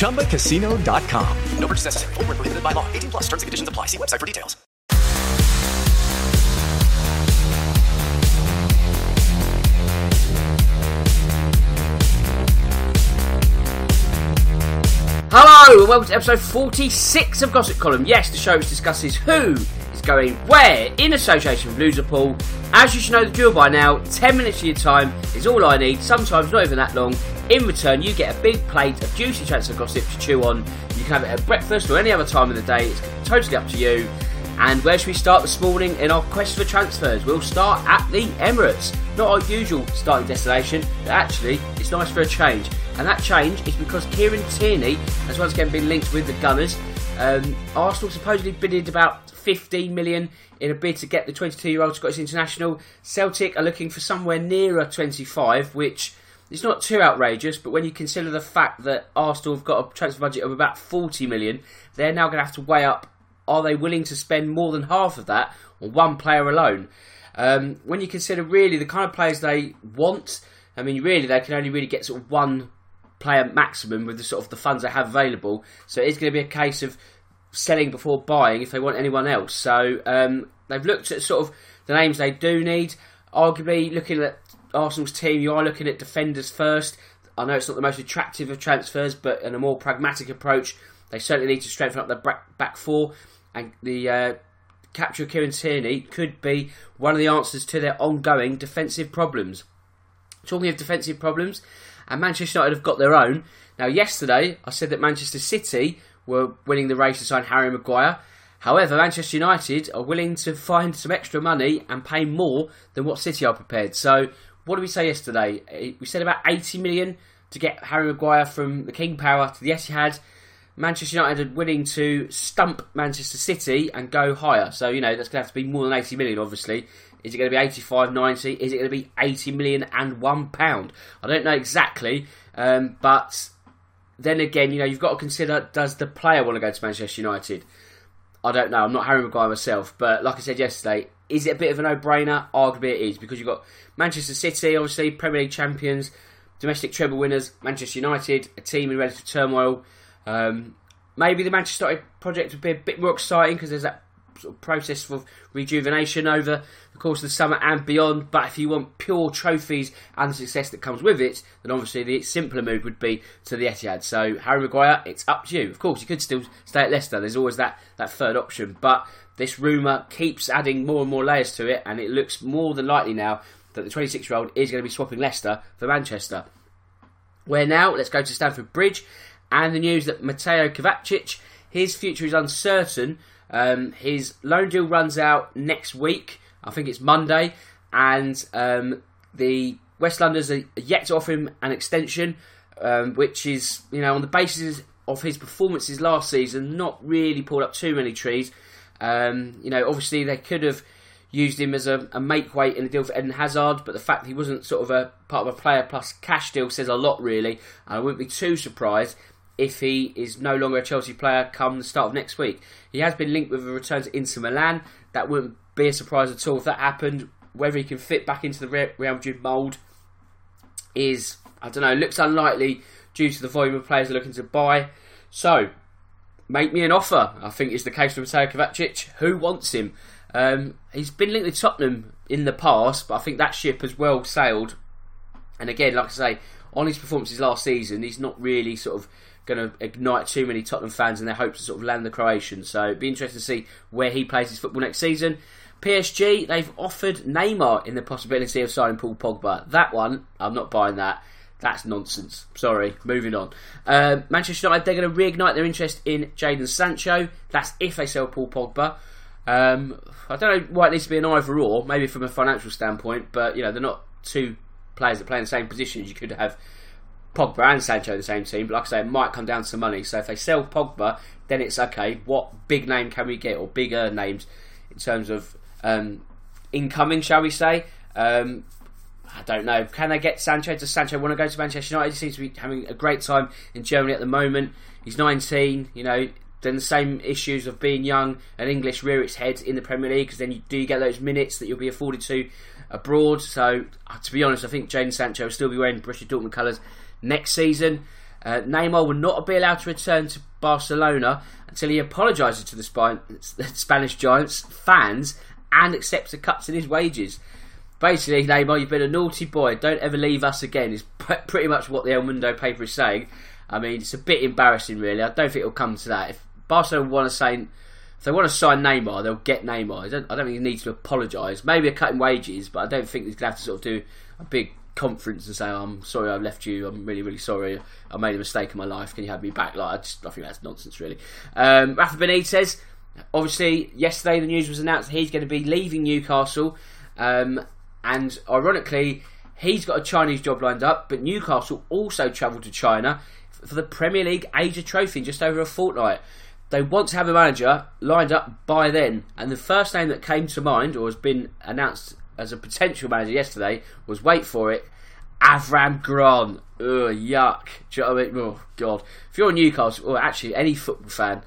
ChumbaCasino.com. No purchase necessary. Full prohibited by law. 18 plus terms and conditions apply. See website for details. Hello and welcome to episode 46 of Gossip Column. Yes, the show which discusses who is going where in association with Loserpool. As you should know the drill by now, 10 minutes of your time is all I need, sometimes not even that long. In return, you get a big plate of juicy transfer gossip to chew on. You can have it at breakfast or any other time of the day, it's totally up to you. And where should we start this morning in our quest for transfers? We'll start at the Emirates. Not our usual starting destination, but actually, it's nice for a change. And that change is because Kieran Tierney has once again been linked with the Gunners. Um, Arsenal supposedly bidded about 15 million in a bid to get the 22 year old Scottish international. Celtic are looking for somewhere nearer 25, which is not too outrageous, but when you consider the fact that Arsenal have got a transfer budget of about 40 million, they're now going to have to weigh up are they willing to spend more than half of that on one player alone? Um, when you consider really the kind of players they want, I mean, really they can only really get sort of one player maximum with the sort of the funds they have available. So it's going to be a case of selling before buying if they want anyone else. So um, they've looked at sort of the names they do need. Arguably, looking at Arsenal's team, you are looking at defenders first. I know it's not the most attractive of transfers, but in a more pragmatic approach, they certainly need to strengthen up their back four and the uh, capture of Kieran Tierney could be one of the answers to their ongoing defensive problems. Talking of defensive problems, and Manchester United have got their own. Now, yesterday I said that Manchester City were winning the race to sign Harry Maguire. However, Manchester United are willing to find some extra money and pay more than what City are prepared. So, what did we say yesterday? Eh, we said about 80 million to get Harry Maguire from the King Power to the Etihad. Manchester United are willing to stump Manchester City and go higher. So, you know, that's going to have to be more than 80 million, obviously. Is it going to be 85, 90? Is it going to be 80 million and one pound? I don't know exactly, um, but then again, you know, you've got to consider does the player want to go to Manchester United? I don't know. I'm not Harry Maguire myself, but like I said yesterday, is it a bit of a no-brainer? Arguably, it is because you've got Manchester City, obviously Premier League champions, domestic treble winners, Manchester United, a team in relative turmoil. Um, maybe the Manchester United project would be a bit more exciting because there's that sort of process of rejuvenation over the course of the summer and beyond. But if you want pure trophies and the success that comes with it, then obviously the simpler move would be to the Etihad. So Harry Maguire, it's up to you. Of course, you could still stay at Leicester. There's always that that third option, but this rumour keeps adding more and more layers to it, and it looks more than likely now that the 26 year old is going to be swapping Leicester for Manchester. Where now? Let's go to Stamford Bridge and the news that Mateo Kovacic, his future is uncertain. Um, his loan deal runs out next week. I think it's Monday, and um, the West Londoners are yet to offer him an extension, um, which is you know on the basis of his performances last season, not really pulled up too many trees. Um, you know, obviously they could have used him as a, a make weight in the deal for Eden Hazard, but the fact he wasn't sort of a part of a player plus cash deal says a lot, really. And I wouldn't be too surprised if he is no longer a Chelsea player come the start of next week. He has been linked with a return to Inter Milan. That wouldn't be a surprise at all if that happened. Whether he can fit back into the Real Madrid mould is, I don't know, looks unlikely due to the volume of players they're looking to buy. So, make me an offer. I think is the case for Mateo Kovacic. Who wants him? Um, he's been linked with Tottenham in the past, but I think that ship has well sailed. And again, like I say, on his performances last season, he's not really sort of going to ignite too many Tottenham fans in their hopes to sort of land the Croatian. So it'd be interesting to see where he plays his football next season. PSG, they've offered Neymar in the possibility of signing Paul Pogba. That one, I'm not buying that. That's nonsense. Sorry, moving on. Um, Manchester United, they're going to reignite their interest in Jadon Sancho. That's if they sell Paul Pogba. Um, I don't know why it needs to be an either or, maybe from a financial standpoint, but you know they're not two players that play in the same positions. You could have Pogba and Sancho in the same team, but like I say, it might come down to money. So if they sell Pogba, then it's okay. What big name can we get, or bigger names in terms of um, incoming, shall we say? Um, I don't know. Can they get Sancho? Does Sancho want to go to Manchester United? He seems to be having a great time in Germany at the moment. He's 19. You know, then the same issues of being young and English rear its head in the Premier League because then you do get those minutes that you'll be afforded to abroad. So, uh, to be honest, I think Jadon Sancho will still be wearing Borussia Dortmund colours next season. Uh, Neymar will not be allowed to return to Barcelona until he apologises to the Spanish Giants fans and accepts a cut in his wages. Basically, Neymar, you've been a naughty boy. Don't ever leave us again. Is pretty much what the El Mundo paper is saying. I mean, it's a bit embarrassing, really. I don't think it'll come to that. If Barcelona want to sign, if they want to sign Neymar, they'll get Neymar. I don't, I don't think he needs to apologise. Maybe a cut in wages, but I don't think he's going to have to sort of do a big conference and say, oh, "I'm sorry, I left you. I'm really, really sorry. I made a mistake in my life. Can you have me back?" Like, I just, I think that's nonsense, really. Um, Rafa Benitez. Obviously, yesterday the news was announced he's going to be leaving Newcastle, um, and ironically, he's got a Chinese job lined up. But Newcastle also travelled to China for the Premier League Asia Trophy in just over a fortnight. They want to have a manager lined up by then, and the first name that came to mind, or has been announced as a potential manager yesterday was wait for it, Avram Grant. Ugh, yuck. Do you know what I mean? Oh god. If you're a Newcastle or actually any football fan,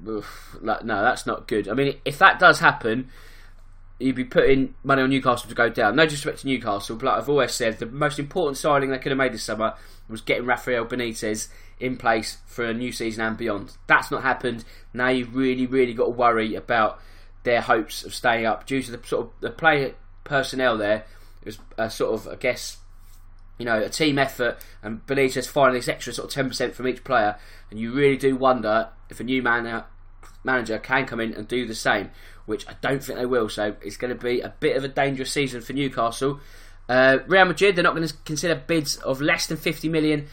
no, that's not good. I mean, if that does happen, you'd be putting money on Newcastle to go down. No disrespect to Newcastle, but like I've always said, the most important signing they could have made this summer was getting Rafael Benitez in place for a new season and beyond. That's not happened. Now you've really, really got to worry about their hopes of staying up due to the sort of the player personnel there. It was a sort of, I guess, you know, a team effort, and Benitez finding this extra sort of ten percent from each player, and you really do wonder if a new man, manager can come in and do the same, which I don't think they will. So it's going to be a bit of a dangerous season for Newcastle. Uh, Real Madrid, they're not going to consider bids of less than 50 million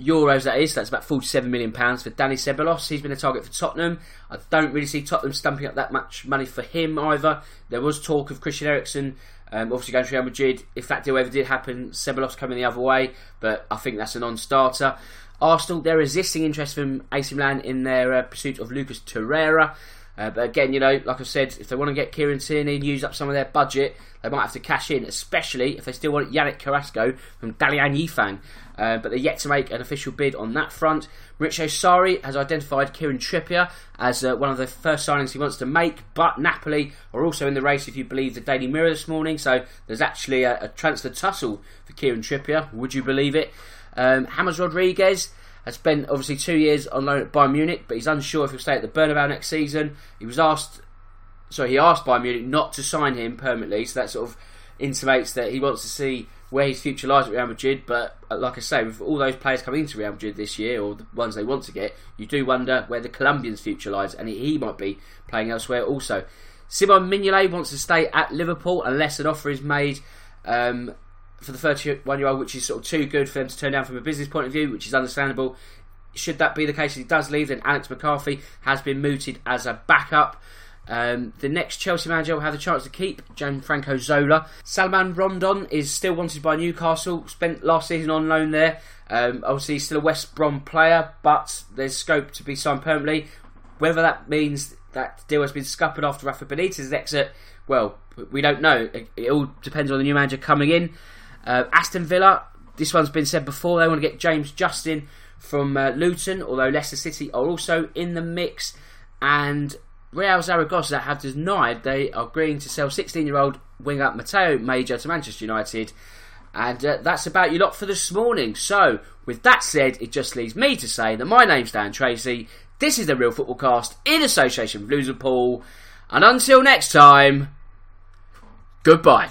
euros that is, that's about 47 million pounds for Dani Ceballos. He's been a target for Tottenham. I don't really see Tottenham stumping up that much money for him either. There was talk of Christian Eriksen um, obviously going to Real Madrid. If that deal ever did happen, Ceballos coming the other way, but I think that's a non-starter. Arsenal, they're resisting interest from AC Milan in their uh, pursuit of Lucas Torreira. Uh, but again, you know, like I said, if they want to get Kieran Tierney and use up some of their budget, they might have to cash in, especially if they still want Yannick Carrasco from Dalian Yifang. Uh, but they're yet to make an official bid on that front. Maurizio Sarri has identified Kieran Trippier as uh, one of the first signings he wants to make, but Napoli are also in the race if you believe the Daily Mirror this morning. So there's actually a, a transfer tussle for Kieran Trippier. Would you believe it? Um, Rodriguez has spent obviously two years on loan at Bayern Munich, but he's unsure if he'll stay at the Bernabeu next season. He was asked, so he asked Bayern Munich not to sign him permanently, so that sort of intimates that he wants to see where his future lies at Real Madrid. But uh, like I say, with all those players coming into Real Madrid this year, or the ones they want to get, you do wonder where the Colombian's future lies, and he might be playing elsewhere also. Simon Mignolet wants to stay at Liverpool unless an offer is made. Um, for the 31 year old, which is sort of too good for them to turn down from a business point of view, which is understandable. Should that be the case, if he does leave, then Alex McCarthy has been mooted as a backup. Um, the next Chelsea manager will have the chance to keep Gianfranco Zola. Salomon Rondon is still wanted by Newcastle. Spent last season on loan there. Um, obviously, he's still a West Brom player, but there's scope to be signed permanently. Whether that means that deal has been scuppered after Rafa Benitez's exit, well, we don't know. It all depends on the new manager coming in. Uh, Aston Villa, this one's been said before, they want to get James Justin from uh, Luton, although Leicester City are also in the mix. And Real Zaragoza have denied they are agreeing to sell 16 year old winger Mateo Major to Manchester United. And uh, that's about your lot for this morning. So, with that said, it just leaves me to say that my name's Dan Tracy. This is the Real Football Cast in association with Loserpool. And until next time, goodbye.